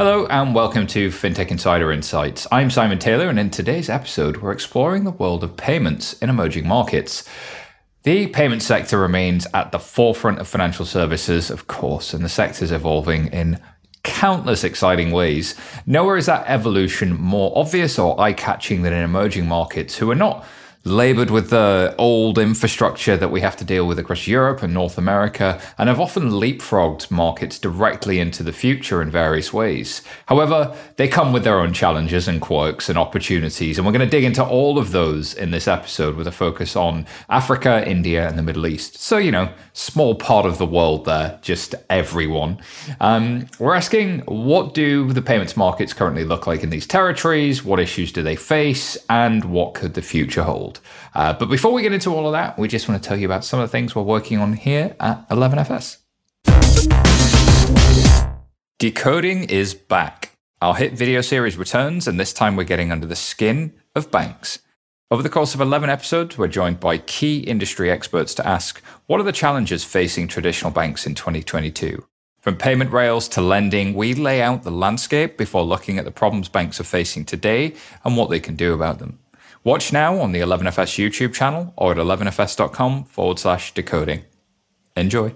Hello and welcome to FinTech Insider Insights. I'm Simon Taylor, and in today's episode, we're exploring the world of payments in emerging markets. The payment sector remains at the forefront of financial services, of course, and the sector is evolving in countless exciting ways. Nowhere is that evolution more obvious or eye catching than in emerging markets who are not labored with the old infrastructure that we have to deal with across Europe and North America, and have often leapfrogged markets directly into the future in various ways. However, they come with their own challenges and quirks and opportunities, and we're going to dig into all of those in this episode with a focus on Africa, India, and the Middle East. So, you know, small part of the world there, just everyone. Um, we're asking what do the payments markets currently look like in these territories? What issues do they face? And what could the future hold? Uh, but before we get into all of that, we just want to tell you about some of the things we're working on here at 11FS. Decoding is back. Our hit video series returns, and this time we're getting under the skin of banks. Over the course of 11 episodes, we're joined by key industry experts to ask what are the challenges facing traditional banks in 2022? From payment rails to lending, we lay out the landscape before looking at the problems banks are facing today and what they can do about them. Watch now on the 11FS YouTube channel or at 11fs.com forward slash decoding. Enjoy.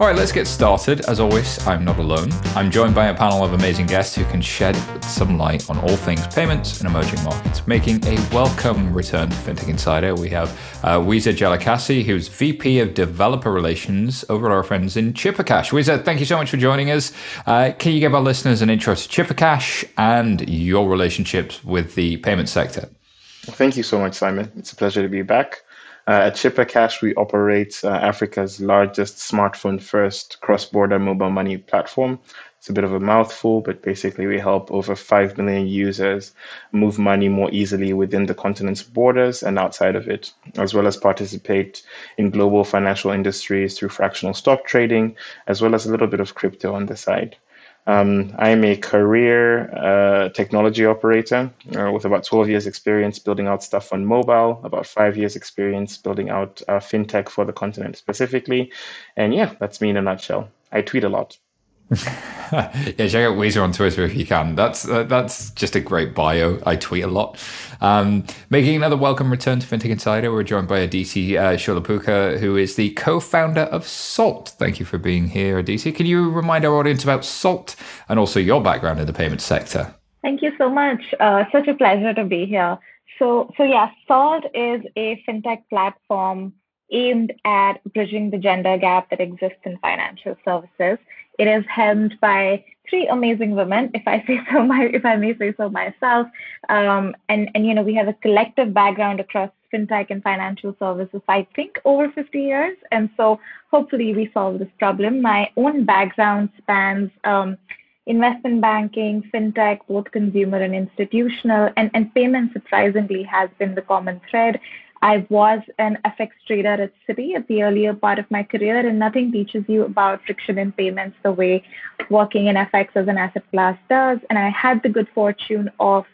All right, let's get started. As always, I'm not alone. I'm joined by a panel of amazing guests who can shed some light on all things payments and emerging markets. Making a welcome return to FinTech Insider, we have uh, Wiza Jalakasi, who's VP of Developer Relations over at our friends in Chippercash. Wiza, thank you so much for joining us. Uh, can you give our listeners an intro to Chippercash and your relationships with the payment sector? thank you so much, Simon. It's a pleasure to be back. Uh, at Chippercash, we operate uh, Africa's largest smartphone first cross border mobile money platform. It's a bit of a mouthful, but basically, we help over 5 million users move money more easily within the continent's borders and outside of it, as well as participate in global financial industries through fractional stock trading, as well as a little bit of crypto on the side. Um, I'm a career uh, technology operator uh, with about 12 years experience building out stuff on mobile, about five years experience building out uh, fintech for the continent specifically. And yeah, that's me in a nutshell. I tweet a lot. Yeah, check out Wiza on Twitter if you can. That's uh, that's just a great bio. I tweet a lot. Um, making another welcome return to FinTech Insider, we're joined by Aditi uh, Shulapuka, who is the co-founder of Salt. Thank you for being here, Aditi. Can you remind our audience about Salt and also your background in the payment sector? Thank you so much. Uh, such a pleasure to be here. So, so yeah, Salt is a fintech platform aimed at bridging the gender gap that exists in financial services. It is helmed by three amazing women, if I say so, my if I may say so myself. Um, and and you know we have a collective background across fintech and financial services. I think over 50 years, and so hopefully we solve this problem. My own background spans. Um, investment banking, fintech, both consumer and institutional, and, and payments surprisingly has been the common thread. I was an FX trader at Citi at the earlier part of my career, and nothing teaches you about friction in payments the way working in FX as an asset class does. And I had the good fortune of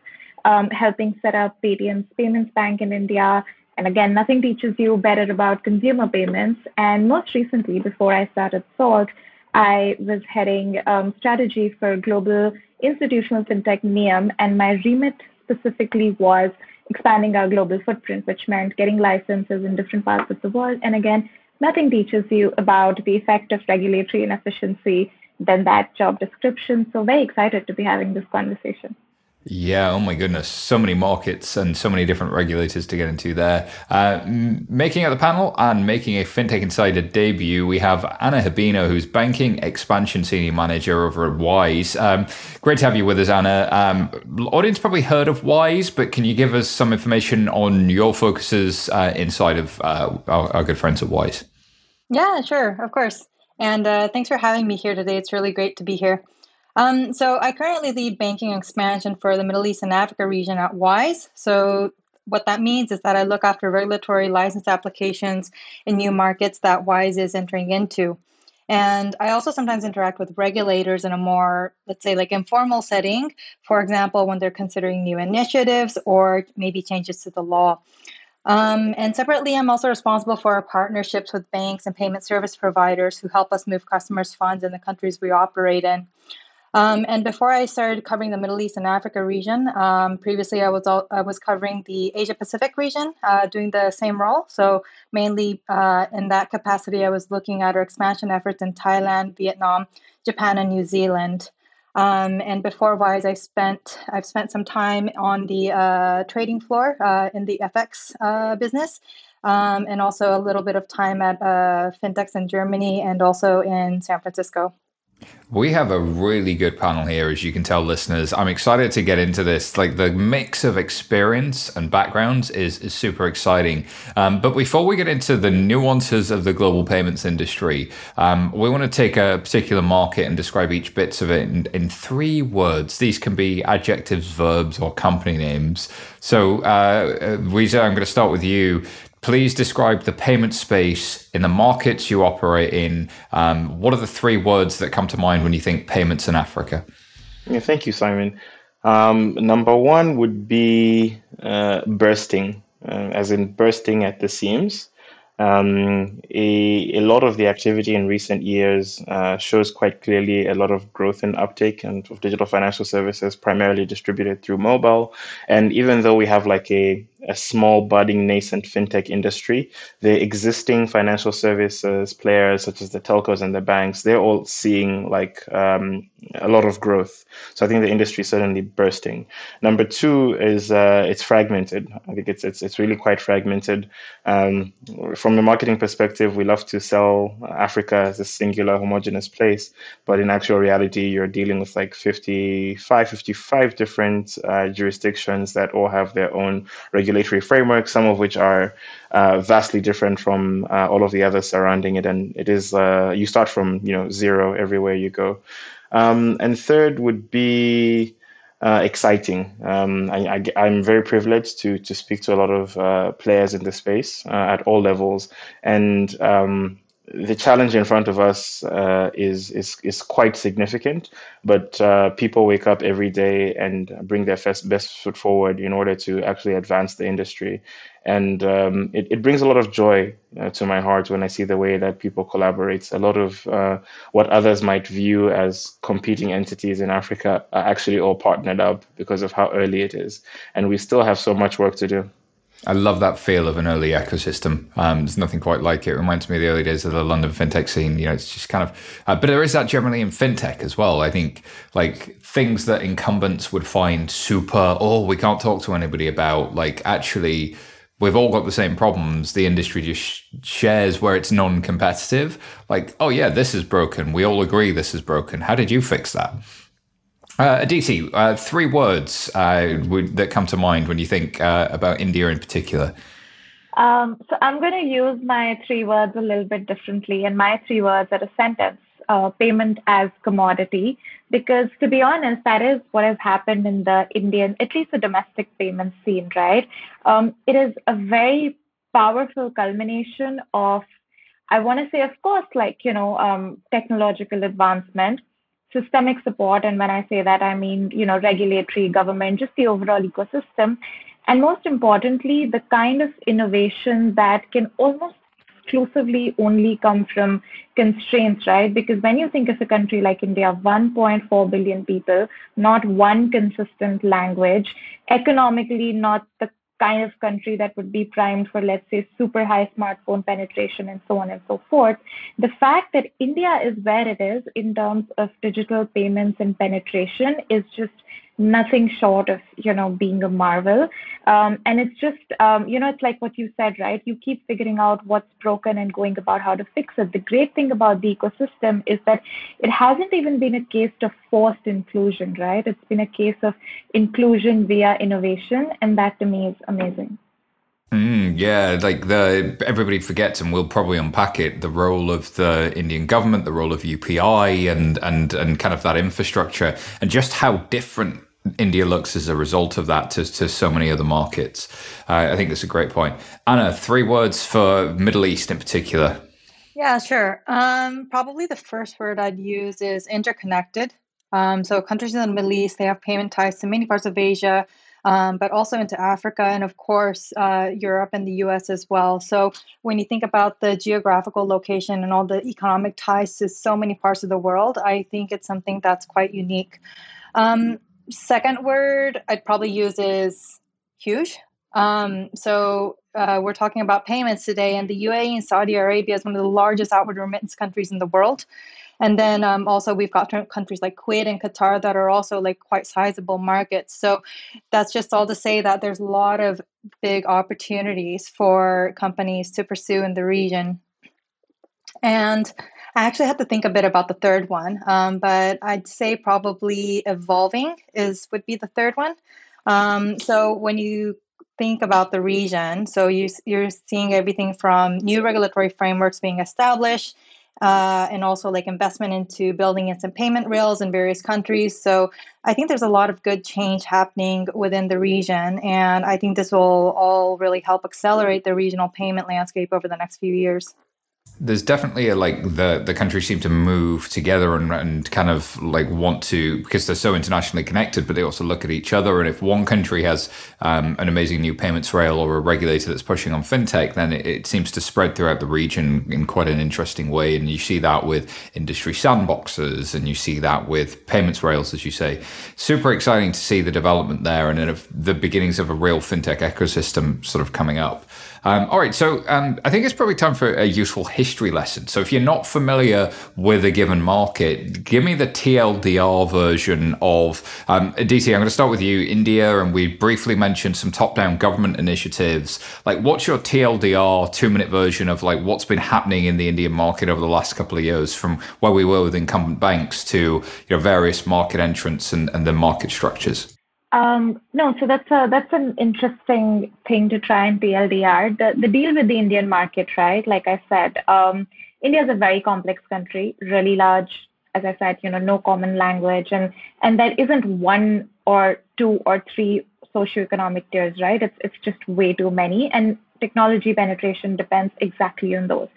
um, helping set up Paytm's Payments Bank in India. And again, nothing teaches you better about consumer payments. And most recently, before I started Salt, I was heading um, strategy for global institutional fintech Nium, and my remit specifically was expanding our global footprint, which meant getting licenses in different parts of the world. And again, nothing teaches you about the effect of regulatory inefficiency than that job description. So very excited to be having this conversation. Yeah, oh my goodness. So many markets and so many different regulators to get into there. Uh, making out the panel and making a FinTech Insider debut, we have Anna Habino, who's Banking Expansion Senior Manager over at Wise. Um, great to have you with us, Anna. Um, audience probably heard of Wise, but can you give us some information on your focuses uh, inside of uh, our, our, good friends at Wise? Yeah, sure, of course. And uh, thanks for having me here today. It's really great to be here. Um, so I currently lead banking expansion for the Middle East and Africa region at WISE. So what that means is that I look after regulatory license applications in new markets that WISE is entering into. And I also sometimes interact with regulators in a more, let's say, like informal setting. For example, when they're considering new initiatives or maybe changes to the law. Um, and separately, I'm also responsible for our partnerships with banks and payment service providers who help us move customers' funds in the countries we operate in. Um, and before I started covering the Middle East and Africa region, um, previously I was all, I was covering the Asia Pacific region, uh, doing the same role. So mainly uh, in that capacity, I was looking at our expansion efforts in Thailand, Vietnam, Japan, and New Zealand. Um, and before Wise, I spent I've spent some time on the uh, trading floor uh, in the FX uh, business, um, and also a little bit of time at uh, fintechs in Germany and also in San Francisco. We have a really good panel here, as you can tell, listeners. I'm excited to get into this. Like the mix of experience and backgrounds is, is super exciting. Um, but before we get into the nuances of the global payments industry, um, we want to take a particular market and describe each bits of it in, in three words. These can be adjectives, verbs, or company names. So, uh, Wiza, I'm going to start with you please describe the payment space in the markets you operate in. Um, what are the three words that come to mind when you think payments in Africa? Yeah, thank you, Simon. Um, number one would be uh, bursting, uh, as in bursting at the seams. Um, a, a lot of the activity in recent years uh, shows quite clearly a lot of growth and uptake and of digital financial services, primarily distributed through mobile. And even though we have like a a small budding nascent fintech industry. The existing financial services players, such as the telcos and the banks, they're all seeing like um, a lot of growth. So I think the industry is certainly bursting. Number two is uh, it's fragmented. I think it's it's it's really quite fragmented. Um, from a marketing perspective, we love to sell Africa as a singular homogenous place, but in actual reality, you're dealing with like 55, 55 different uh, jurisdictions that all have their own regulation regulatory framework, some of which are uh, vastly different from uh, all of the others surrounding it. And it is uh, you start from you know zero everywhere you go. Um, and third would be uh, exciting. Um, I, am very privileged to to speak to a lot of uh, players in the space uh, at all levels, and um, the challenge in front of us uh, is is is quite significant, but uh, people wake up every day and bring their best best foot forward in order to actually advance the industry, and um, it it brings a lot of joy uh, to my heart when I see the way that people collaborate. A lot of uh, what others might view as competing entities in Africa are actually all partnered up because of how early it is, and we still have so much work to do. I love that feel of an early ecosystem. Um, there's nothing quite like it. it. Reminds me of the early days of the London fintech scene. You know, it's just kind of, uh, but there is that generally in fintech as well. I think like things that incumbents would find super, oh, we can't talk to anybody about. Like actually, we've all got the same problems. The industry just shares where it's non-competitive. Like, oh yeah, this is broken. We all agree this is broken. How did you fix that? Uh, Aditi, uh, three words uh, would, that come to mind when you think uh, about India in particular. Um, so I'm going to use my three words a little bit differently, and my three words are a sentence: uh, payment as commodity. Because to be honest, that is what has happened in the Indian, at least the domestic payment scene, right? Um, it is a very powerful culmination of, I want to say, of course, like you know, um, technological advancement systemic support. And when I say that, I mean, you know, regulatory, government, just the overall ecosystem. And most importantly, the kind of innovation that can almost exclusively only come from constraints, right? Because when you think of a country like India, 1.4 billion people, not one consistent language, economically not the kind of country that would be primed for, let's say, super high smartphone penetration and so on and so forth. The fact that India is where it is in terms of digital payments and penetration is just nothing short of you know being a marvel. Um, and it's just um, you know it's like what you said right? You keep figuring out what's broken and going about how to fix it. The great thing about the ecosystem is that it hasn't even been a case of forced inclusion right? It's been a case of inclusion via innovation and that to me is amazing Mm, yeah, like the everybody forgets, and we'll probably unpack it. The role of the Indian government, the role of UPI, and and and kind of that infrastructure, and just how different India looks as a result of that to, to so many other markets. Uh, I think that's a great point. Anna, three words for Middle East in particular. Yeah, sure. Um, probably the first word I'd use is interconnected. Um, so countries in the Middle East, they have payment ties to many parts of Asia, um, but also into Africa and, of course, uh, Europe and the US as well. So when you think about the geographical location and all the economic ties to so many parts of the world, I think it's something that's quite unique. Um, second word I'd probably use is huge. Um, so uh, we're talking about payments today, and the UAE and Saudi Arabia is one of the largest outward remittance countries in the world. And then um, also we've got countries like Kuwait and Qatar that are also like quite sizable markets. So that's just all to say that there's a lot of big opportunities for companies to pursue in the region. And I actually had to think a bit about the third one, um, but I'd say probably evolving is would be the third one. Um, so when you think about the region, so you, you're seeing everything from new regulatory frameworks being established, uh, and also like investment into building instant payment rails in various countries. So I think there's a lot of good change happening within the region, and I think this will all really help accelerate the regional payment landscape over the next few years there's definitely a, like the the countries seem to move together and, and kind of like want to because they're so internationally connected but they also look at each other. And if one country has um, an amazing new payments rail or a regulator that's pushing on fintech then it, it, seems to spread throughout the region in quite an interesting way. And you see that with industry sandboxes and you see that with payments rails as you say. Super exciting to see the development there and the beginnings of a real fintech ecosystem sort of coming up. Um, all right, so um, I think it's probably time for a useful history lesson. So if you're not familiar with a given market, give me the TLDR version of um, DT. I'm going to start with you, India, and we briefly mentioned some top-down government initiatives. Like, what's your TLDR two-minute version of like what's been happening in the Indian market over the last couple of years, from where we were with incumbent banks to you know various market entrants and, and the market structures? Um, no, so that's a that's an interesting thing to try and TLDR. The the deal with the Indian market, right? Like I said, um, India is a very complex country, really large. As I said, you know, no common language, and and there isn't one or two or three socioeconomic tiers, right? It's it's just way too many, and technology penetration depends exactly on those.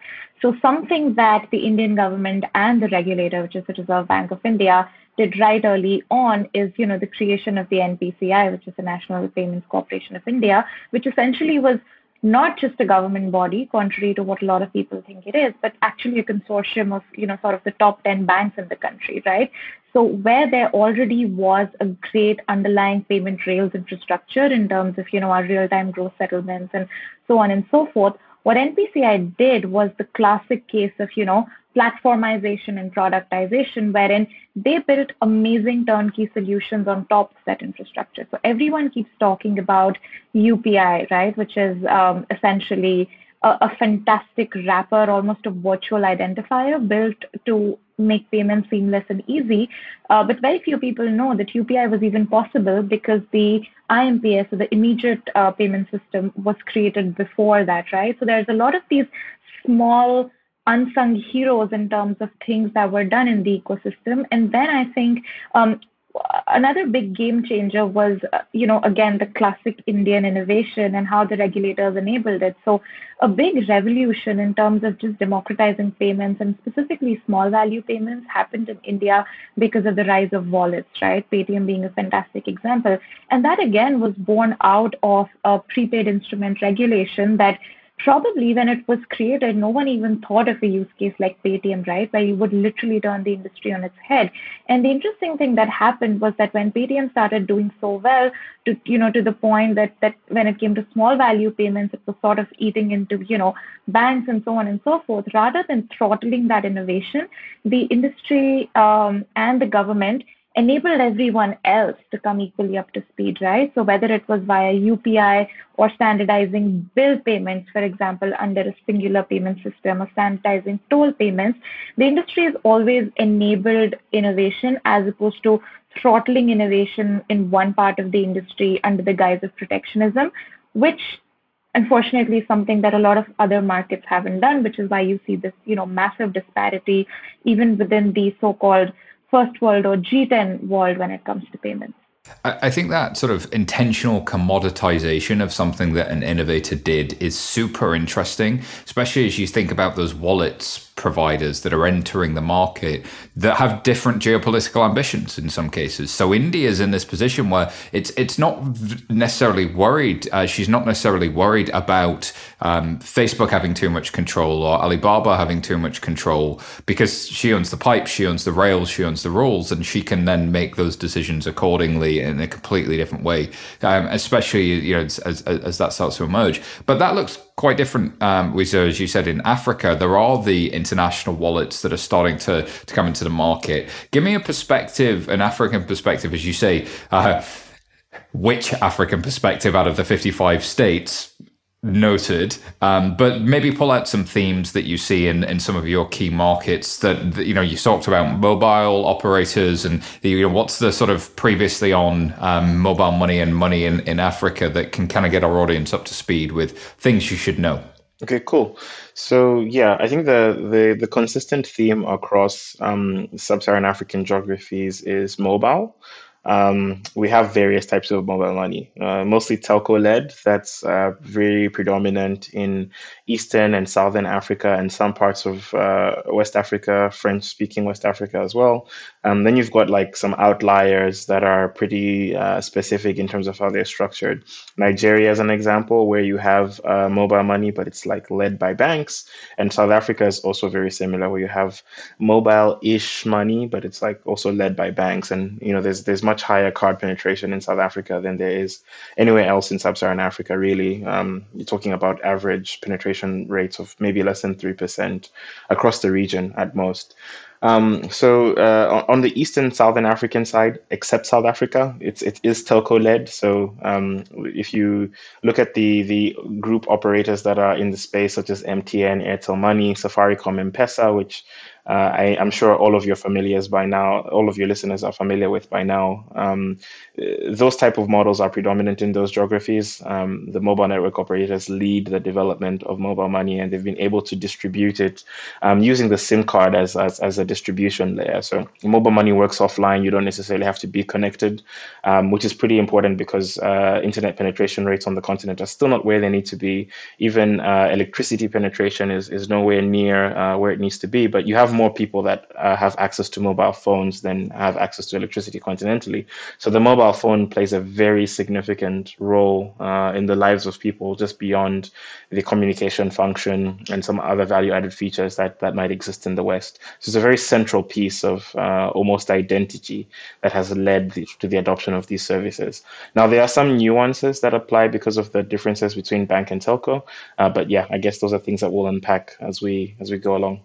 So something that the Indian government and the regulator, which is the Reserve Bank of India, did right early on is, you know, the creation of the NPCI, which is the National Payments Corporation of India, which essentially was not just a government body, contrary to what a lot of people think it is, but actually a consortium of, you know, sort of the top 10 banks in the country, right? So where there already was a great underlying payment rails infrastructure in terms of, you know, our real-time gross settlements and so on and so forth, what NPCI did was the classic case of, you know, platformization and productization, wherein they built amazing turnkey solutions on top of that infrastructure. So everyone keeps talking about UPI, right, which is um, essentially a, a fantastic wrapper, almost a virtual identifier built to make payments seamless and easy. Uh, but very few people know that UPI was even possible because the IMPS, so the immediate uh, payment system, was created before that, right? So there's a lot of these small unsung heroes in terms of things that were done in the ecosystem. And then I think um, another big game changer was, uh, you know, again, the classic Indian innovation and how the regulators enabled it. So, a big revolution in terms of just democratizing payments and specifically small value payments happened in India because of the rise of wallets, right? Paytm being a fantastic example. And that again was born out of a prepaid instrument regulation that probably when it was created, no one even thought of a use case like Paytm, right? Where you would literally turn the industry on its head. And the interesting thing that happened was that when Paytm started doing so well, to you know, to the point that that when it came to small value payments, it was sort of eating into you know banks and so on and so forth. Rather than throttling that innovation, the industry um, and the government enabled everyone else to come equally up to speed, right? So whether it was via UPI or standardizing bill payments, for example, under a singular payment system or standardizing toll payments, the industry has always enabled innovation as opposed to throttling innovation in one part of the industry under the guise of protectionism, which unfortunately is something that a lot of other markets haven't done, which is why you see this, you know, massive disparity even within the so-called first world or G10 world when it comes to payments. I think that sort of intentional commoditization of something that an innovator did is super interesting, especially as you think about those wallets providers that are entering the market that have different geopolitical ambitions in some cases. So India is in this position where it's it's not necessarily worried. Uh, she's not necessarily worried about um, Facebook having too much control or Alibaba having too much control because she owns the pipes, she owns the rails, she owns the rules, and she can then make those decisions accordingly in a completely different way. Um, especially you know as, as, as, that starts to emerge. But that looks quite different. Um, as you said in Africa, there are the international wallets that are starting to to come into the market. Give me a perspective, an African perspective, as you say. Uh, which African perspective out of the 55 states noted um, but maybe pull out some themes that you see in, in some of your key markets that, you know you talked about mobile operators and you know what's the sort of previously on um, mobile money and money in, in africa that can kind of get our audience up to speed with things you should know? Okay cool. So yeah i think the the, the consistent theme across um, sub-saharan african geographies is mobile um, we have various types of mobile money, uh, mostly telco led. That's uh, very predominant in Eastern and Southern Africa and some parts of uh, West Africa, French speaking West Africa as well. Um, then you've got like some outliers that are pretty uh, specific in terms of how they're structured. Nigeria is an example where you have uh, mobile money, but it's like led by banks. And South Africa is also very similar, where you have mobile-ish money, but it's like also led by banks. And you know, there's there's much higher card penetration in South Africa than there is anywhere else in Sub-Saharan Africa. Really, um, you're talking about average penetration rates of maybe less than three percent across the region at most. Um, so uh, on the eastern southern African side, except South Africa, it's it is telco led. So um, if you look at the the group operators that are in the space, such as MTN, Airtel Money, Safaricom, M-Pesa, which uh, I, am sure all of your familiars by now, all of your listeners are familiar with by now. Um, those type of models are predominant in those geographies. Um, the mobile network operators lead the development of mobile money, and they've been able to distribute it um, using the SIM card as, as, as a distribution layer. So mobile money works offline. You don't necessarily have to be connected, um, which is pretty important because uh, internet penetration rates on the continent are still not where they need to be. Even uh, electricity penetration is, is nowhere near uh, where it needs to be. But you have more people that uh, have access to mobile phones than have access to electricity continentally. So the mobile phone plays a very significant role uh, in the lives of people, just beyond the communication function and some other value-added features that that might exist in the West. So it's a very central piece of uh, almost identity that has led the, to the adoption of these services. Now there are some nuances that apply because of the differences between bank and telco, uh, but yeah, I guess those are things that we'll unpack as we as we go along.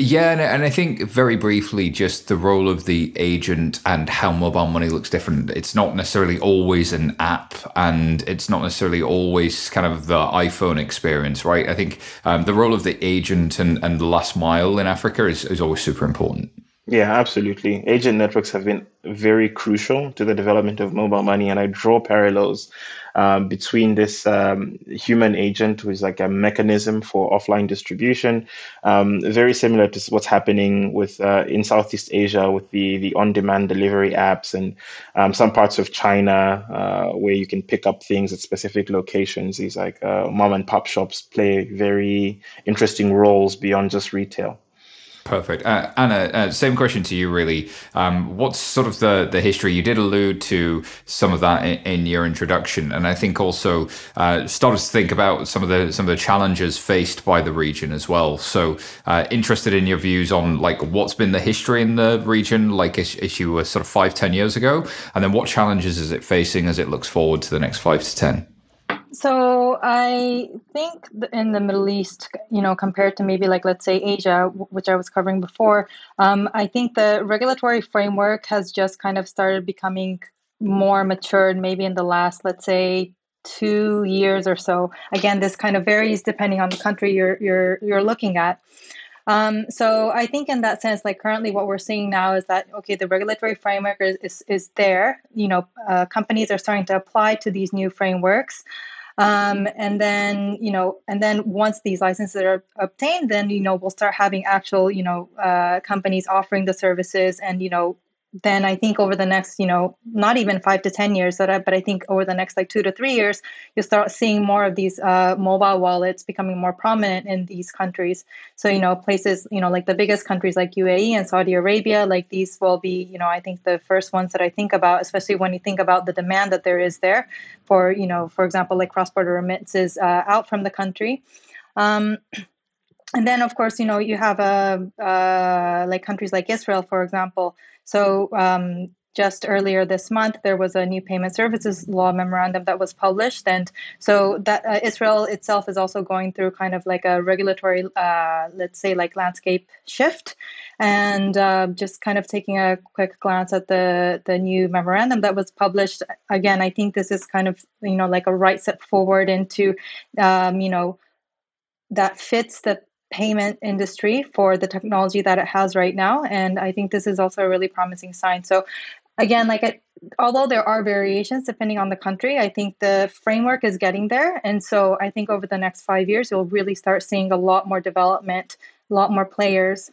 Yeah, and, and I think very briefly, just the role of the agent and how mobile money looks different. It's not necessarily always an app, and it's not necessarily always kind of the iPhone experience, right? I think um, the role of the agent and, and the last mile in Africa is, is always super important. Yeah, absolutely. Agent networks have been very crucial to the development of mobile money, and I draw parallels um, between this um, human agent, who is like a mechanism for offline distribution, um, very similar to what's happening with uh, in Southeast Asia with the the on-demand delivery apps and um, some parts of China uh, where you can pick up things at specific locations. These like uh, mom and pop shops play very interesting roles beyond just retail. Perfect. Uh, Anna, uh, same question to you, really. Um, what's sort of the, the history? You did allude to some of that in, in your introduction, and I think also uh, started to think about some of the some of the challenges faced by the region as well. So, uh, interested in your views on like what's been the history in the region, like if you were sort of five, ten years ago, and then what challenges is it facing as it looks forward to the next five to ten? So I think in the Middle East, you know, compared to maybe like let's say Asia, which I was covering before, um, I think the regulatory framework has just kind of started becoming more matured, maybe in the last let's say two years or so. Again, this kind of varies depending on the country you're you're you're looking at. Um, so I think in that sense, like currently what we're seeing now is that okay, the regulatory framework is is, is there. You know, uh, companies are starting to apply to these new frameworks. Um, and then, you know, and then once these licenses are obtained, then, you know, we'll start having actual, you know, uh, companies offering the services and, you know, then I think over the next, you know, not even five to 10 years, but I, but I think over the next like two to three years, you'll start seeing more of these uh, mobile wallets becoming more prominent in these countries. So, you know, places, you know, like the biggest countries like UAE and Saudi Arabia, like these will be, you know, I think the first ones that I think about, especially when you think about the demand that there is there for, you know, for example, like cross border remittances uh, out from the country. Um, and then of course you know you have uh, uh, like countries like israel for example so um, just earlier this month there was a new payment services law memorandum that was published and so that uh, israel itself is also going through kind of like a regulatory uh, let's say like landscape shift and uh, just kind of taking a quick glance at the the new memorandum that was published. Again i think this is kind of you know like a right step forward into um, you know that fits the payment industry for the technology that it has right now. And I think this is also a really promising sign. So, again, like it, although there are variations depending on the country, I think the framework is getting there. And so, I think over the next five years, you'll really start seeing a lot more development, a lot more players.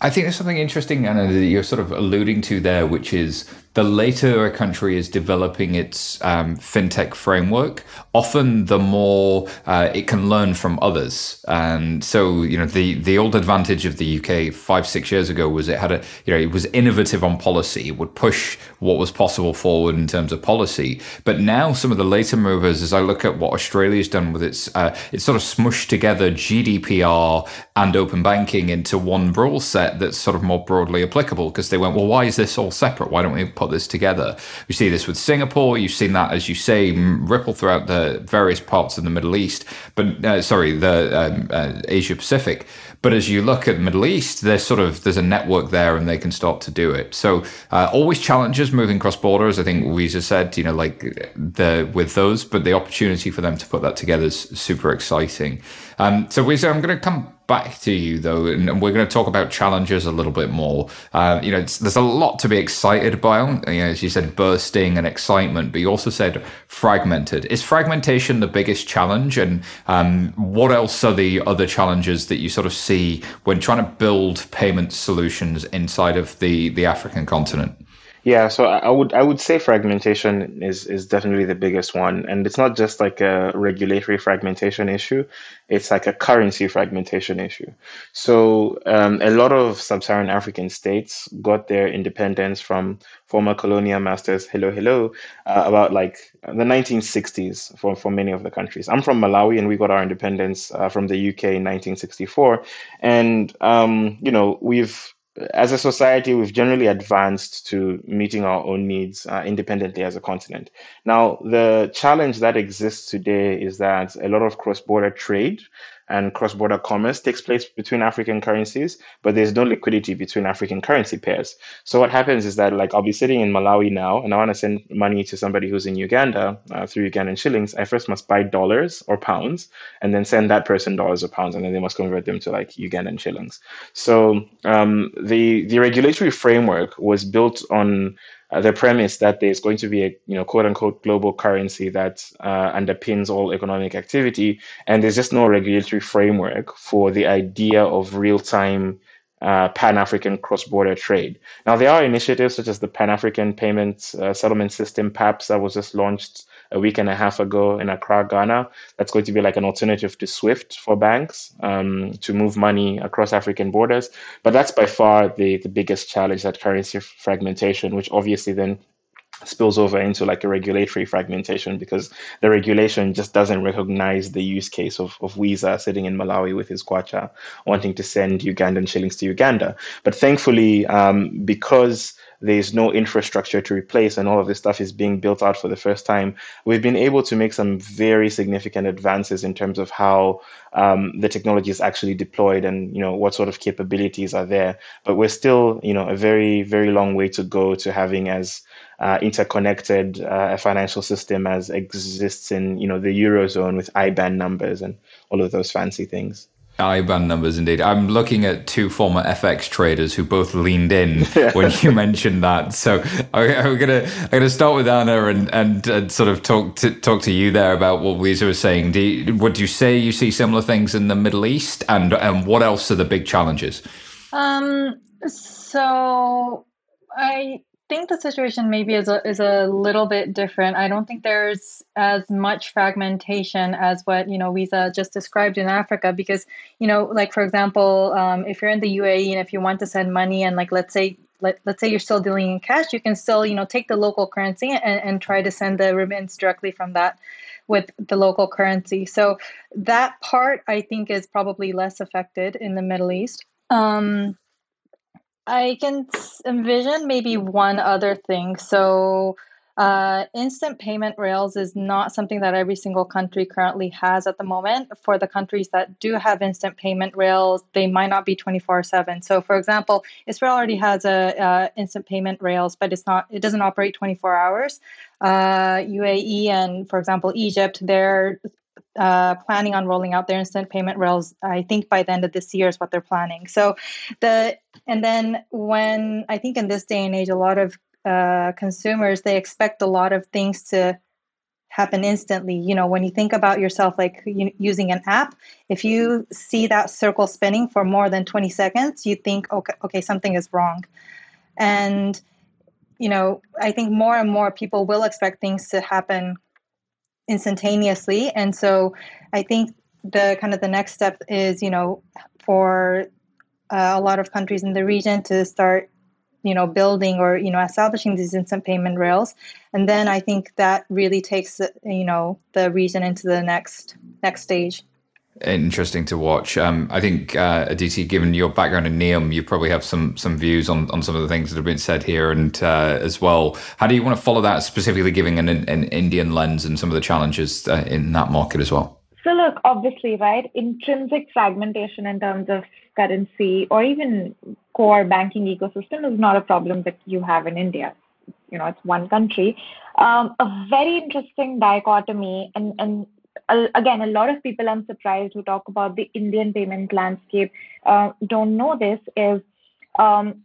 I think there's something interesting, Anna, that you're sort of alluding to there, which is the later a country is developing its um, fintech framework, often the more uh, it can learn from others. And so, you know, the the old advantage of the UK five six years ago was it had a you know it was innovative on policy, it would push what was possible forward in terms of policy. But now some of the later movers, as I look at what Australia's done with its uh, it's sort of smushed together GDPR and open banking into one rule set that's sort of more broadly applicable because they went, well, why is this all separate? Why don't we put this together. We see this with Singapore. You've seen that, as you say, ripple throughout the various parts of the Middle East, but uh, sorry, the um, uh, Asia Pacific. But as you look at the Middle East, there's sort of there's a network there, and they can start to do it. So uh, always challenges moving cross borders. I think Wiza said, you know, like the with those, but the opportunity for them to put that together is super exciting. Um, so Wiza, I'm going to come back to you though, and we're going to talk about challenges a little bit more. Uh, you know, there's a lot to be excited about. You know, as you said, bursting and excitement, but you also said fragmented. Is fragmentation the biggest challenge, and um, what else are the other challenges that you sort of see when trying to build payment solutions inside of the the African continent? Yeah, so I would I would say fragmentation is is definitely the biggest one, and it's not just like a regulatory fragmentation issue; it's like a currency fragmentation issue. So um, a lot of sub-Saharan African states got their independence from former colonial masters. Hello, hello, uh, about like the 1960s for for many of the countries. I'm from Malawi, and we got our independence uh, from the UK in 1964, and um, you know we've as a society, we've generally advanced to meeting our own needs uh, independently as a continent. Now, the challenge that exists today is that a lot of cross border trade and cross-border commerce takes place between African currencies, but there's no liquidity between African currency pairs. So what happens is that like I'll be sitting in Malawi now, and I want to send money to somebody who's in Uganda uh, through Ugandan shillings. I first must buy dollars or pounds, and then send that person dollars or pounds, and then they must convert them to like Ugandan shillings. So um, the the regulatory framework was built on uh, the premise that there's going to be a you know quote unquote global currency that uh, underpins all economic activity, and there's just no regulatory framework for the idea of real time uh, Pan African cross border trade. Now, there are initiatives such as the Pan African Payments uh, Settlement System, PAPSS, that was just launched a week and a half ago in Accra, Ghana. That's going to be like an alternative to SWIFT for banks um, to move money across African borders. But that's by far the, the biggest challenge that currency fragmentation, which obviously then spills over into like a regulatory fragmentation because the regulation just doesn't recognize the use case of, of Wiza sitting in Malawi with his kwacha wanting to send Ugandan shillings to Uganda. But thankfully, um, because there's no infrastructure to replace and all of this stuff is being built out for the first time we've been able to make some very significant advances in terms of how um, the technology is actually deployed and you know what sort of capabilities are there but we're still you know a very very long way to go to having as uh, interconnected uh, financial system as exists in you know the eurozone with IBAN numbers and all of those fancy things. IBAN numbers, indeed. I'm looking at two former FX traders who both leaned in when you mentioned that. So I'm gonna I'm gonna start with Anna and and, and sort of talk to talk to you there about what Wiza was saying. Do you, would you say you see similar things in the Middle East, and and what else are the big challenges? Um. So I think the situation maybe is a, is a little bit different. I don't think there's as much fragmentation as what you know Wiza just described in Africa, because you know, like for example, um, if you're in the UAE and if you want to send money and like let's say let, let's say you're still dealing in cash, you can still you know take the local currency and, and try to send the remittance directly from that with the local currency. So that part I think is probably less affected in the Middle East. Um, I can envision maybe one other thing. So, uh, instant payment rails is not something that every single country currently has at the moment. For the countries that do have instant payment rails, they might not be 24/7. So, for example, Israel already has a uh, instant payment rails, but it's not. It doesn't operate 24 hours. Uh, UAE and, for example, Egypt, they're uh, planning on rolling out their instant payment rails. I think by the end of this year is what they're planning. So the and then when I think in this day and age, a lot of uh, consumers they expect a lot of things to happen instantly. You know, when you think about yourself like using an app, if you see that circle spinning for more than 20 seconds, you think, okay, okay, something is wrong. And you know, I think more and more people will expect things to happen instantaneously. And so I think the kind of the next step is, you know, for uh, a lot of countries in the region to start, you know, building or, you know, establishing these instant payment rails. And then I think that really takes, you know, the region into the next next stage interesting to watch. Um, I think uh, Aditi, given your background in Nium, you probably have some some views on, on some of the things that have been said here, and uh, as well, how do you want to follow that, specifically giving an, an Indian lens and some of the challenges uh, in that market as well? So look, obviously, right, intrinsic fragmentation in terms of currency or even core banking ecosystem is not a problem that you have in India. You know, it's one country. Um, a very interesting dichotomy, and and again, a lot of people I'm surprised who talk about the Indian payment landscape uh, don't know this is um,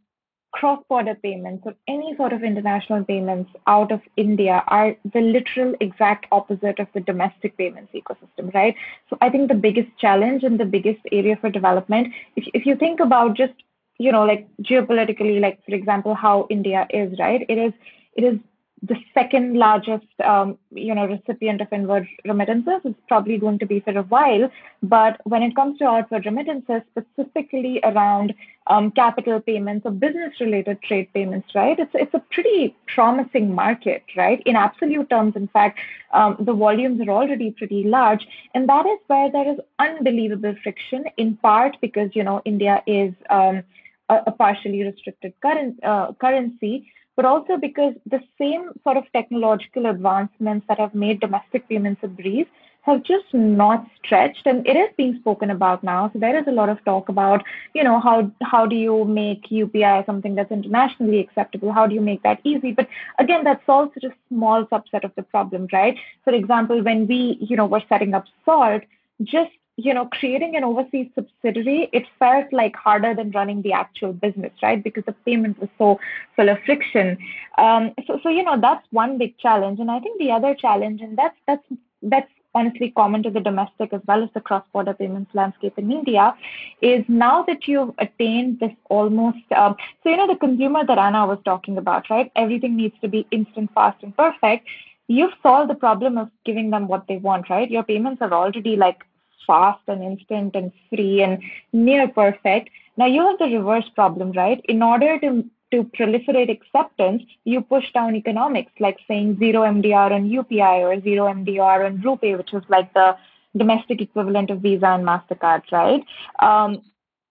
cross-border payments or any sort of international payments out of India are the literal exact opposite of the domestic payments ecosystem, right? So I think the biggest challenge and the biggest area for development, if, if you think about just, you know, like geopolitically, like for example, how India is, right? It is it is the second largest, um, you know, recipient of inward remittances is probably going to be for a while. But when it comes to outward remittances, specifically around um, capital payments or business-related trade payments, right? It's it's a pretty promising market, right? In absolute terms, in fact, um, the volumes are already pretty large, and that is where there is unbelievable friction. In part because you know India is um, a, a, partially restricted current, uh, currency but also because the same sort of technological advancements that have made domestic payments a breeze have just not stretched and it is being spoken about now. So there is a lot of talk about you know how how do you make upi something that's internationally acceptable? How do you make that easy? But again that solves such a small subset of the problem right? For example when we you know were setting up salt just you know, creating an overseas subsidiary, it felt like harder than running the actual business, right? Because the payment was so full of friction. Um, so, so you know, that's one big challenge, and I think the other challenge, and that's that's that's honestly common to the domestic as well as the cross-border payments landscape in India, is now that you've attained this almost, um, so you know, the consumer that Anna was talking about, right? Everything needs to be instant, fast, and perfect you've solved the problem of giving them what they want, right? Your payments are already like fast and instant and free and near perfect. Now you have the reverse problem, right? In order to to proliferate acceptance, you push down economics, like saying zero MDR on UPI or zero MDR on RuPay, which is like the domestic equivalent of Visa and MasterCard, right? Um,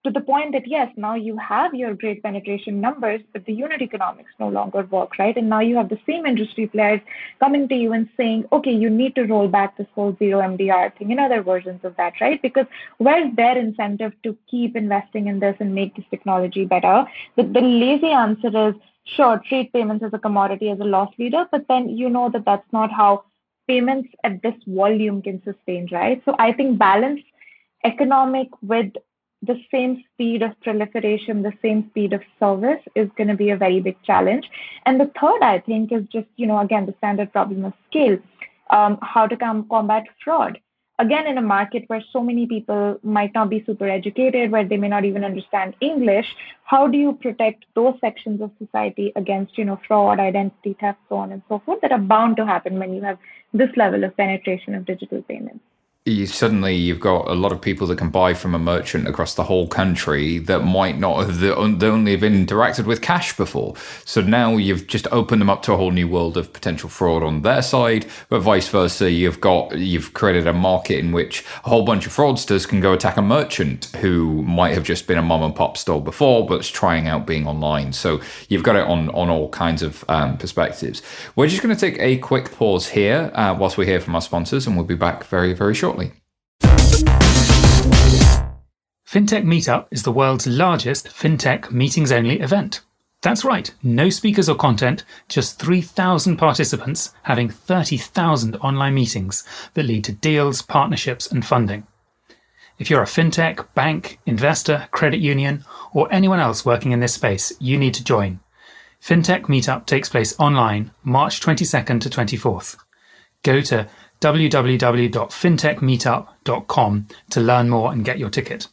to the point that yes, now you have your great penetration numbers, but the unit economics no longer work, right? And now you have the same industry players coming to you and saying, okay, you need to roll back this whole zero MDR thing and other versions of that, right? Because where's their incentive to keep investing in this and make this technology better? The, the lazy answer is, sure, trade payments as a commodity as a loss leader, but then you know that that's not how payments at this volume can sustain, right? So I think balance economic with the same speed of proliferation, the same speed of service is going to be a very big challenge. And the third, I think, is just, you know, again, the standard problem of scale, um, how to com- combat fraud. again in a market where so many people might not be super educated where they may not even understand english how do you protect those sections of society against you know fraud identity theft so on and so forth that are bound to happen when you have this level of penetration of digital payments you suddenly you've got a lot of people that can buy from a merchant across the whole country that might not have only have interacted with cash before. So now you've just opened them up to a whole new world of potential fraud on their side, but vice versa. You've got you've created a market in which a whole bunch of fraudsters can go attack a merchant who might have just been a mom and pop store before, but is trying out being online. So you've got it on on all kinds of um, perspectives. We're just going to take a quick pause here uh, whilst we hear from our sponsors, and we'll be back very very shortly. FinTech Meetup is the world's largest FinTech meetings only event. That's right, no speakers or content, just 3,000 participants having 30,000 online meetings that lead to deals, partnerships, and funding. If you're a fintech, bank, investor, credit union, or anyone else working in this space, you need to join. FinTech Meetup takes place online March 22nd to 24th. Go to www.fintechmeetup.com to learn more and get your ticket.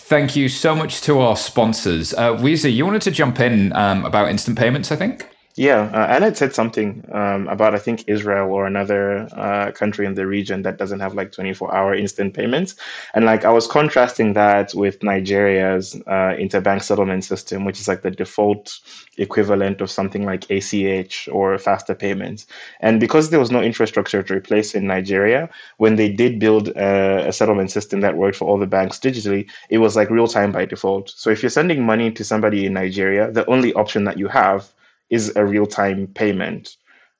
Thank you so much to our sponsors. Uh, Wiza, you wanted to jump in um, about instant payments, I think? Yeah, uh, Anna said something um, about I think Israel or another uh, country in the region that doesn't have like 24-hour instant payments, and like I was contrasting that with Nigeria's uh, interbank settlement system, which is like the default equivalent of something like ACH or faster payments. And because there was no infrastructure to replace in Nigeria, when they did build a, a settlement system that worked for all the banks digitally, it was like real time by default. So if you're sending money to somebody in Nigeria, the only option that you have is a real time payment.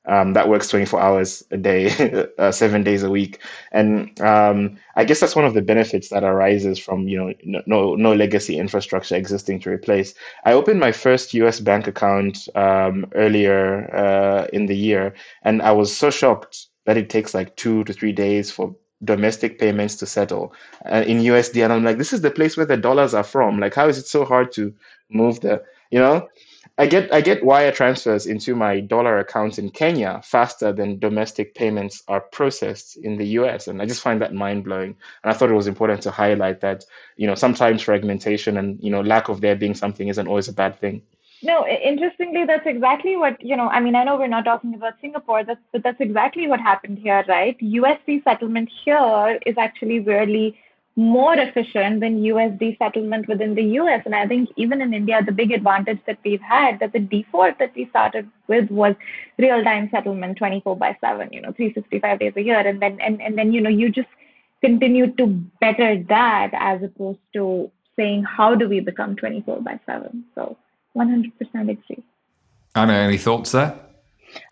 Um, that works 24 hours a day, uh, seven days a week. And um, I guess that's one of the benefits that arises from you know no no legacy infrastructure existing to replace. I opened my first U.S. bank account um, earlier uh, in the year, and I was so shocked that it takes like two to three days for domestic payments to settle uh, in USD. And I'm like, this is the place where the dollars are from. Like, how is it so hard to move the you know? I get I get wire transfers into my dollar account in Kenya faster than domestic payments are processed in the US, and I just find that mind blowing. And I thought it was important to highlight that you know sometimes fragmentation and you know lack of there being something isn't always a bad thing. No, interestingly, that's exactly what you know. I mean, I know we're not talking about Singapore, that's, but that's exactly what happened here, right? USD settlement here is actually really more efficient than USD settlement within the US. And I think even in India, the big advantage that we've had that the default that we started with was real-time settlement 24 by 7, you know, 365 days a year. And then and, and then, you know, you just continue to better that as opposed to saying how do we become 24 by 7. So 100% agree. Anna, any thoughts there?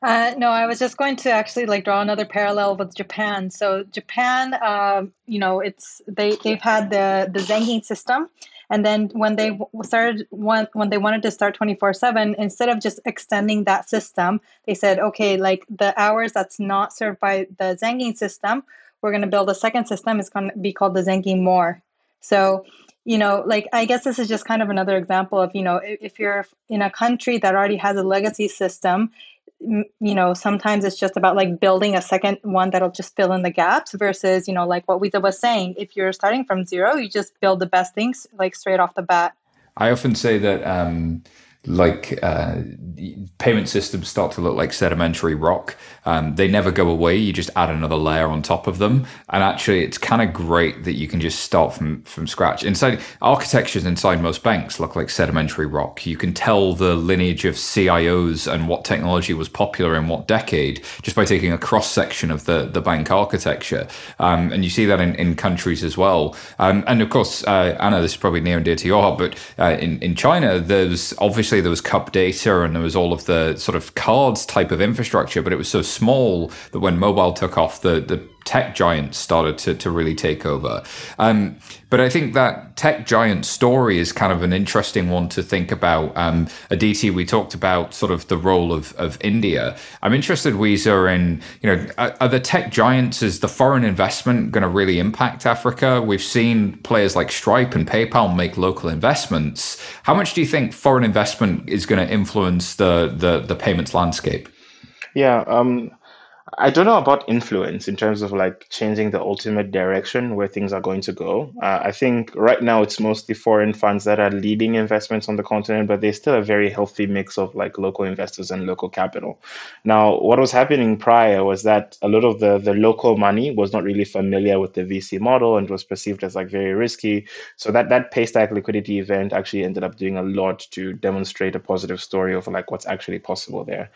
Uh, no, I was just going to actually like draw another parallel with Japan. So Japan, uh, you know, it's they they've had the the Zengin system, and then when they started when when they wanted to start twenty four seven, instead of just extending that system, they said, okay, like the hours that's not served by the Zengin system, we're going to build a second system. It's going to be called the Zengin More. So you know, like I guess this is just kind of another example of, you know, if you're in a country that already has a legacy system, you know sometimes it's just about like building a second one that'll just fill in the gaps versus you know like what Wiza was saying if you're starting from zero you just build the best things like straight off the bat. I often say that um like uh, payment systems start to look like sedimentary rock. Um, they never go away. You just add another layer on top of them, and actually, it's kind of great that you can just start from from scratch. Inside architectures inside most banks look like sedimentary rock. You can tell the lineage of CIOs and what technology was popular in what decade just by taking a cross section of the the bank architecture, um, and you see that in, in countries as well. Um, and of course, uh, Anna, this is probably near and dear to your heart, but uh, in in China, there's obviously obviously there was cup data and there was all of the sort of cards type of infrastructure, but it was so small that when mobile took off, the the tech giants started to, to really take over. Um, but I think that tech giant story is kind of an interesting one to think about. Um, Aditi, we talked about sort of the role of, of India. I'm interested, Wiza, in, you know, are, are the tech giants, is the foreign investment going to really impact Africa? We've seen players like Stripe and PayPal make local investments. How much do you think foreign investment is going to influence the, the, the payments landscape? Yeah, um, I don't know about influence in terms of like changing the ultimate direction where things are going to go. Uh, I think right now it's mostly foreign funds that are leading investments on the continent, but there's still a very healthy mix of like local investors and local capital. Now, what was happening prior was that a lot of the the local money was not really familiar with the VC model and was perceived as like very risky. So that that Paystack liquidity event actually ended up doing a lot to demonstrate a positive story of like what's actually possible there.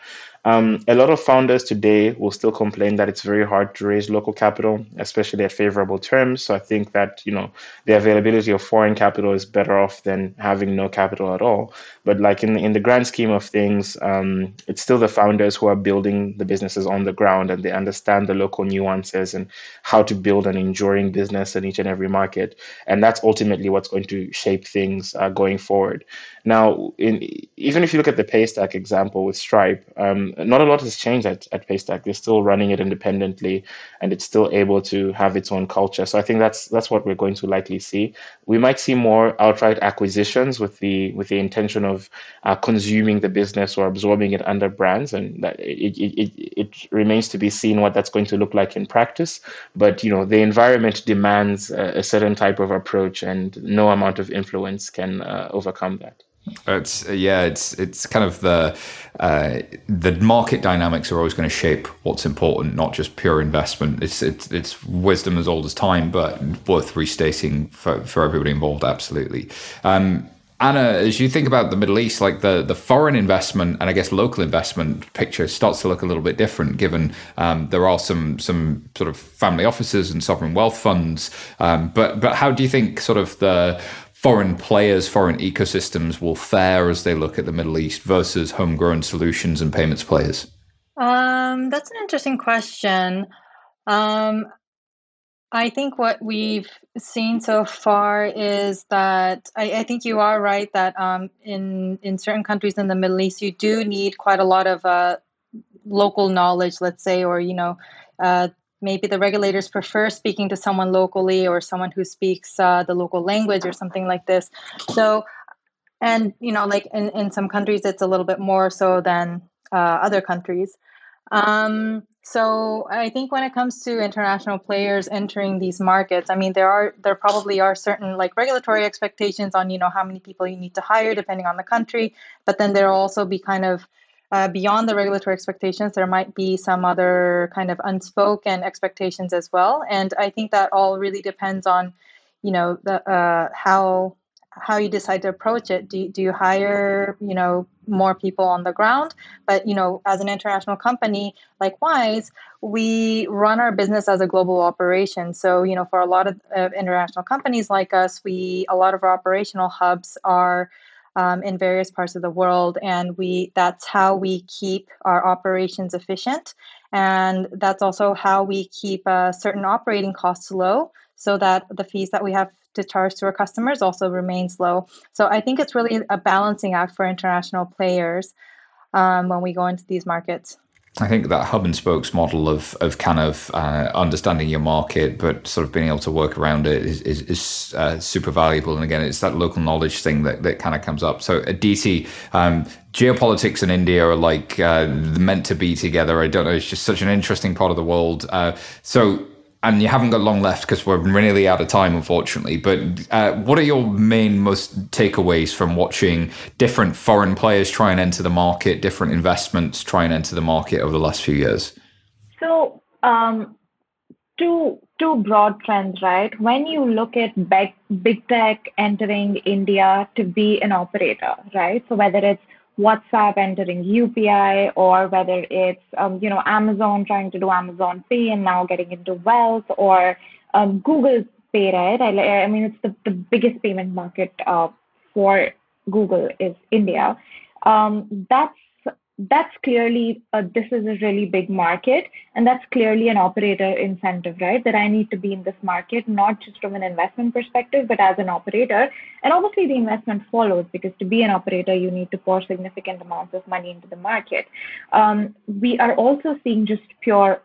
Um, a lot of founders today will still complain that it's very hard to raise local capital, especially at favorable terms. So I think that you know the availability of foreign capital is better off than having no capital at all. But like in in the grand scheme of things, um, it's still the founders who are building the businesses on the ground and they understand the local nuances and how to build an enduring business in each and every market. And that's ultimately what's going to shape things uh, going forward. Now, in, even if you look at the Paystack example with Stripe, um, not a lot has changed at, at Paystack. They're still running it independently, and it's still able to have its own culture. So I think that's that's what we're going to likely see. We might see more outright acquisitions with the with the intention of uh, consuming the business or absorbing it under brands, and that it, it, it, it remains to be seen what that's going to look like in practice. But you know, the environment demands a, a certain type of approach, and no amount of influence can uh, overcome that. It's yeah, it's it's kind of the uh, the market dynamics are always going to shape what's important, not just pure investment. It's it's it's wisdom as old as time, but worth restating for for everybody involved. Absolutely. Um, Anna, as you think about the Middle East, like the, the foreign investment and I guess local investment picture starts to look a little bit different, given um, there are some some sort of family offices and sovereign wealth funds. Um, but but how do you think sort of the foreign players, foreign ecosystems will fare as they look at the Middle East versus homegrown solutions and payments players? Um, that's an interesting question. Um, I think what we've seen so far is that I, I think you are right that um, in in certain countries in the Middle East, you do need quite a lot of uh, local knowledge, let's say, or you know, uh, maybe the regulators prefer speaking to someone locally or someone who speaks uh, the local language or something like this. So and you know like in, in some countries it's a little bit more so than uh, other countries. Um, so i think when it comes to international players entering these markets i mean there are there probably are certain like regulatory expectations on you know how many people you need to hire depending on the country but then there'll also be kind of uh, beyond the regulatory expectations, there might be some other kind of unspoken expectations as well. And I think that all really depends on, you know, the uh, how how you decide to approach it. Do, do you hire, you know, more people on the ground? But, you know, as an international company like Wise, we run our business as a global operation. So, you know, for a lot of uh, international companies like us, we a lot of our operational hubs are um, in various parts of the world and we that's how we keep our operations efficient. And that's also how we keep uh, certain operating costs low so that the fees that we have to charge to our customers also remains low. So i think it's really a balancing act for international players um, when we go into these markets I think that hub and spokes model of of kind of uh, understanding your market, but sort of being able to work around it is is, is uh, super valuable. And again, it's that local knowledge thing that, that kind of comes up. So Aditi, um, geopolitics and India are like uh, meant to be together. I don't know. It's just such an interesting part of the world. Uh, so and you haven't got long left because we're nearly out of time, unfortunately. But uh, what are your main most takeaways from watching different foreign players try and enter the market, different investments try and enter the market over the last few years? So, um, two two broad trends, right? When you look at big, big tech entering India to be an operator, right? So whether it's WhatsApp entering UPI or whether it's um, you know Amazon trying to do Amazon Pay and now getting into wealth or um, Google Pay, right? I, I mean it's the, the biggest payment market uh, for Google is India. Um, that's that's clearly a, this is a really big market and that's clearly an operator incentive right? That i need to be in this market not just from an investment perspective but as an operator. And obviously the investment follows because to be an operator you need to pour significant amounts of money into the market. Um, we are also seeing just pure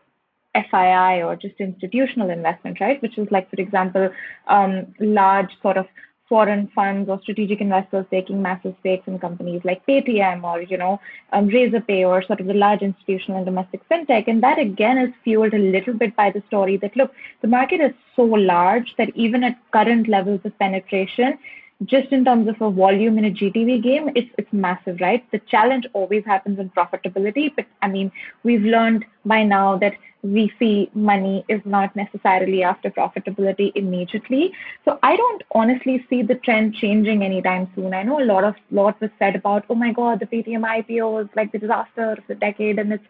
FII or just institutional investment, right? Which is like, for example, um, large sort of foreign funds or strategic investors taking massive stakes in companies like Paytm or you know um, Razorpay or sort of the large institutional and domestic fintech, and that again is fueled a little bit by the story that look, the market is so large that even at current levels of penetration, just in terms of a volume in a GTV game, it's it's massive, right? The challenge always happens in profitability, but I mean, we've learned by now that VC money is not necessarily after profitability immediately. So I don't honestly see the trend changing anytime soon. I know a lot of lot was said about, oh my God, the Paytm IPO was like the disaster of the decade, and it's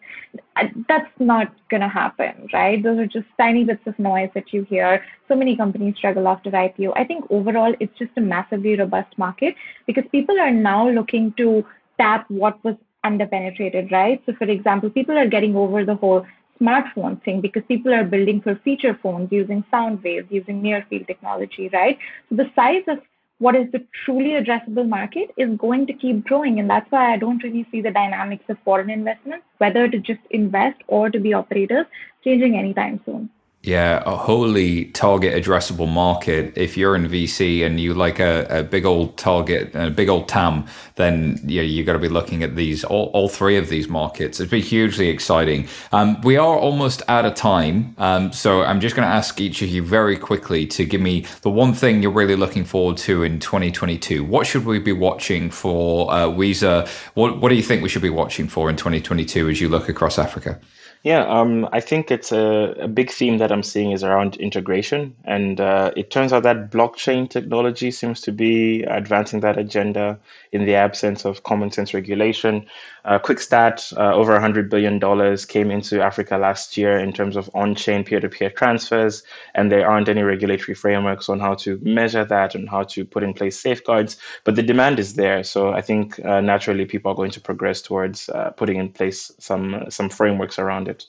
that's not gonna happen, right? Those are just tiny bits of noise that you hear. So many companies struggle after IPO. I think overall it's just a massively robust market because people are now looking to tap what was underpenetrated, right? So, for example, people are getting over the whole smartphone thing because people are building for feature phones using sound waves, using near field technology, right? So, the size of what is the truly addressable market is going to keep growing. And that's why I don't really see the dynamics of foreign investments, whether to just invest or to be operators, changing anytime soon. Yeah, a wholly target addressable market. If you're in VC and you like a, a big old target, a big old TAM, then you got to be looking at these all, all three of these markets. It's been hugely exciting. Um, we are almost out of time, um, so I'm just going to ask each of you very quickly to give me the one thing you're really looking forward to in 2022. What should we be watching for uh, Wiza? What What do you think we should be watching for in 2022 as you look across Africa? Yeah, um, I think it's a, a big theme that I'm seeing is around integration. And uh, it turns out that blockchain technology seems to be advancing that agenda in the absence of common sense regulation. Uh, quick stat uh, over $100 billion came into Africa last year in terms of on chain peer to peer transfers. And there aren't any regulatory frameworks on how to measure that and how to put in place safeguards. But the demand is there. So I think uh, naturally people are going to progress towards uh, putting in place some, some frameworks around it.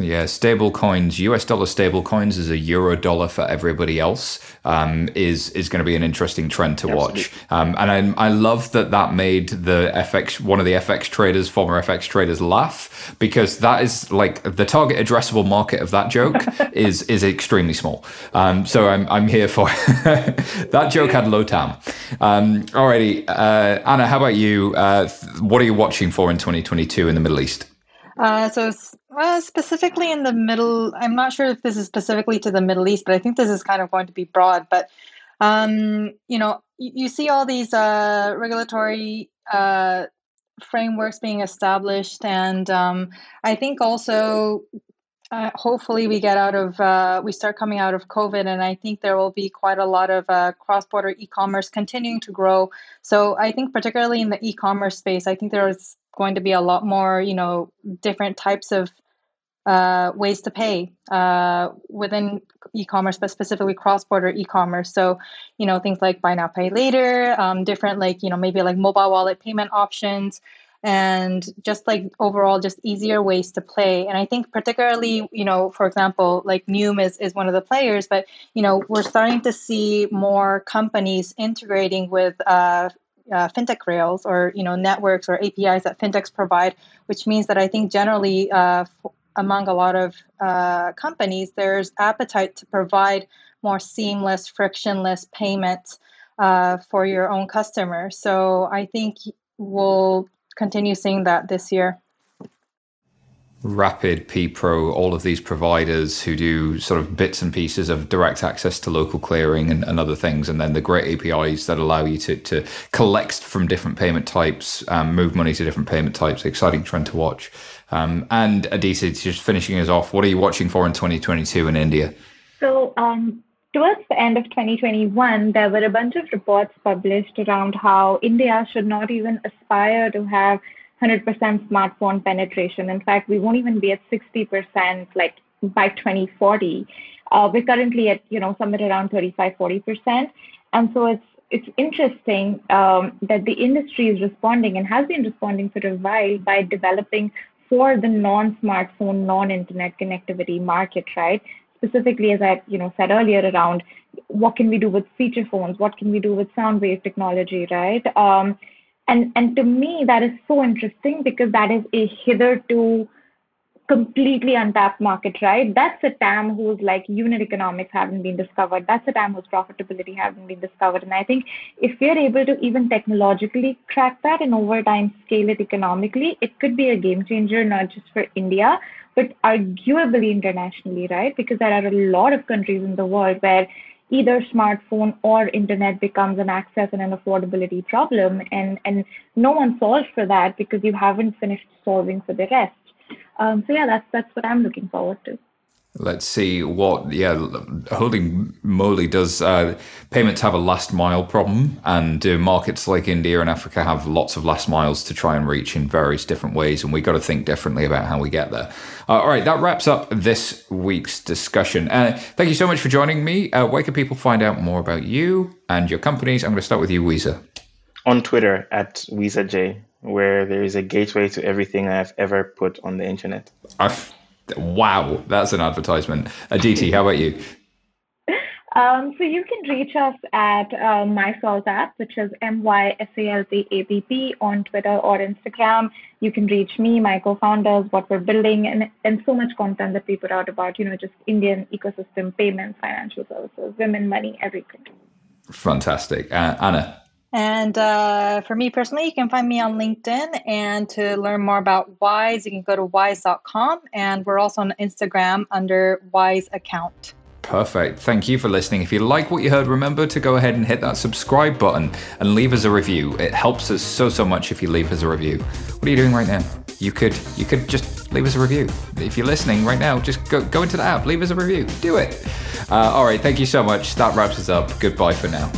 Yeah, stable coins, US dollar stable coins is a euro dollar for everybody else. Um, is is going to be an interesting trend to watch. Um, and I, I love that that made the FX one of the FX traders, former FX traders, laugh because that is like the target addressable market of that joke is is extremely small. Um, so I'm I'm here for that joke had low TAM. Um, alrighty, uh, Anna, how about you? Uh, what are you watching for in 2022 in the Middle East? Uh, so uh, specifically in the middle, I'm not sure if this is specifically to the Middle East, but I think this is kind of going to be broad. But um, you know, you, you, see all these uh, regulatory uh, frameworks being established, and um, I think also. Uh, hopefully, we get out of uh, we start coming out of COVID, and I think there will be quite a lot of cross-border e-commerce continuing to grow. So, I think particularly in the e-commerce space, I think there is going to be a lot more, you know, different types of uh, ways to pay uh, within e-commerce, but specifically cross-border e-commerce. So, you know, things like buy now, pay later, um, different like you know maybe like mobile wallet payment options, and just like overall just easier ways to play. And I think particularly, you know, for example, like Nium is is one of the players, but you know, we're starting to see more companies integrating with uh, uh, fintech rails or you know networks or APIs that fintechs provide, which means that I think generally uh, f- among a lot of uh, companies, there's appetite to provide more seamless, frictionless payments uh, for your own customers. So I think we'll continue seeing that this year. Rapyd, PPRO, all of these providers who do sort of bits and pieces of direct access to local clearing and, and other things, and then the great APIs that allow you to, to collect from different payment types, um, move money to different payment types. Exciting trend to watch. Um, and Aditi, just finishing us off, what are you watching for in 2022 in India? So, um, towards the end of 2021, there were a bunch of reports published around how India should not even aspire to have 100% smartphone penetration. In fact, we won't even be at 60% like by 2040. Uh, we're currently at you know somewhere around 35, 40%, and so it's it's interesting um, that the industry is responding and has been responding for a while by developing for the non-smartphone, non-internet connectivity market, right? Specifically, as I you know said earlier, around what can we do with feature phones, what can we do with sound wave technology, right? Um, and and to me that is so interesting because that is a hitherto completely untapped market, right? That's a TAM whose like unit economics haven't been discovered. That's a TAM whose profitability haven't been discovered. And I think if we're able to even technologically crack that and over time scale it economically, it could be a game changer, not just for India, but arguably internationally, right? Because there are a lot of countries in the world where either smartphone or internet becomes an access and an affordability problem and and no one solves for that because you haven't finished solving for the rest um, so yeah, that's that's what I'm looking forward to. Let's see what yeah, holy moly does uh, payments have a last mile problem, and uh, markets like India and Africa have lots of last miles to try and reach in various different ways, and we got to think differently about how we get there. Uh, all right, that wraps up this week's discussion. Uh, thank you so much for joining me. Uh, where can people find out more about you and your companies? I'm going to start with you, Wiza. On Twitter at WizaJ where there is a gateway to everything I've ever put on the internet. I've, wow, that's an advertisement. Aditi, how about you? Um, so you can reach us at uh, mysaltapp which is M Y S A L T A P P on Twitter or Instagram. You can reach me, my co-founders, what we're building, and and so much content that we put out about you know just Indian ecosystem, payments, financial services, women, money, everything. Fantastic, uh, Anna. And uh, for me personally, you can find me on LinkedIn. And to learn more about Wise, you can go to wise.com. And we're also on Instagram under Wise Account. Perfect. Thank you for listening. If you like what you heard, remember to go ahead and hit that subscribe button and leave us a review. It helps us so so much if you leave us a review. What are you doing right now? You could you could just leave us a review. If you're listening right now, just go go into the app, leave us a review. Do it. Uh, all right. Thank you so much. That wraps us up. Goodbye for now.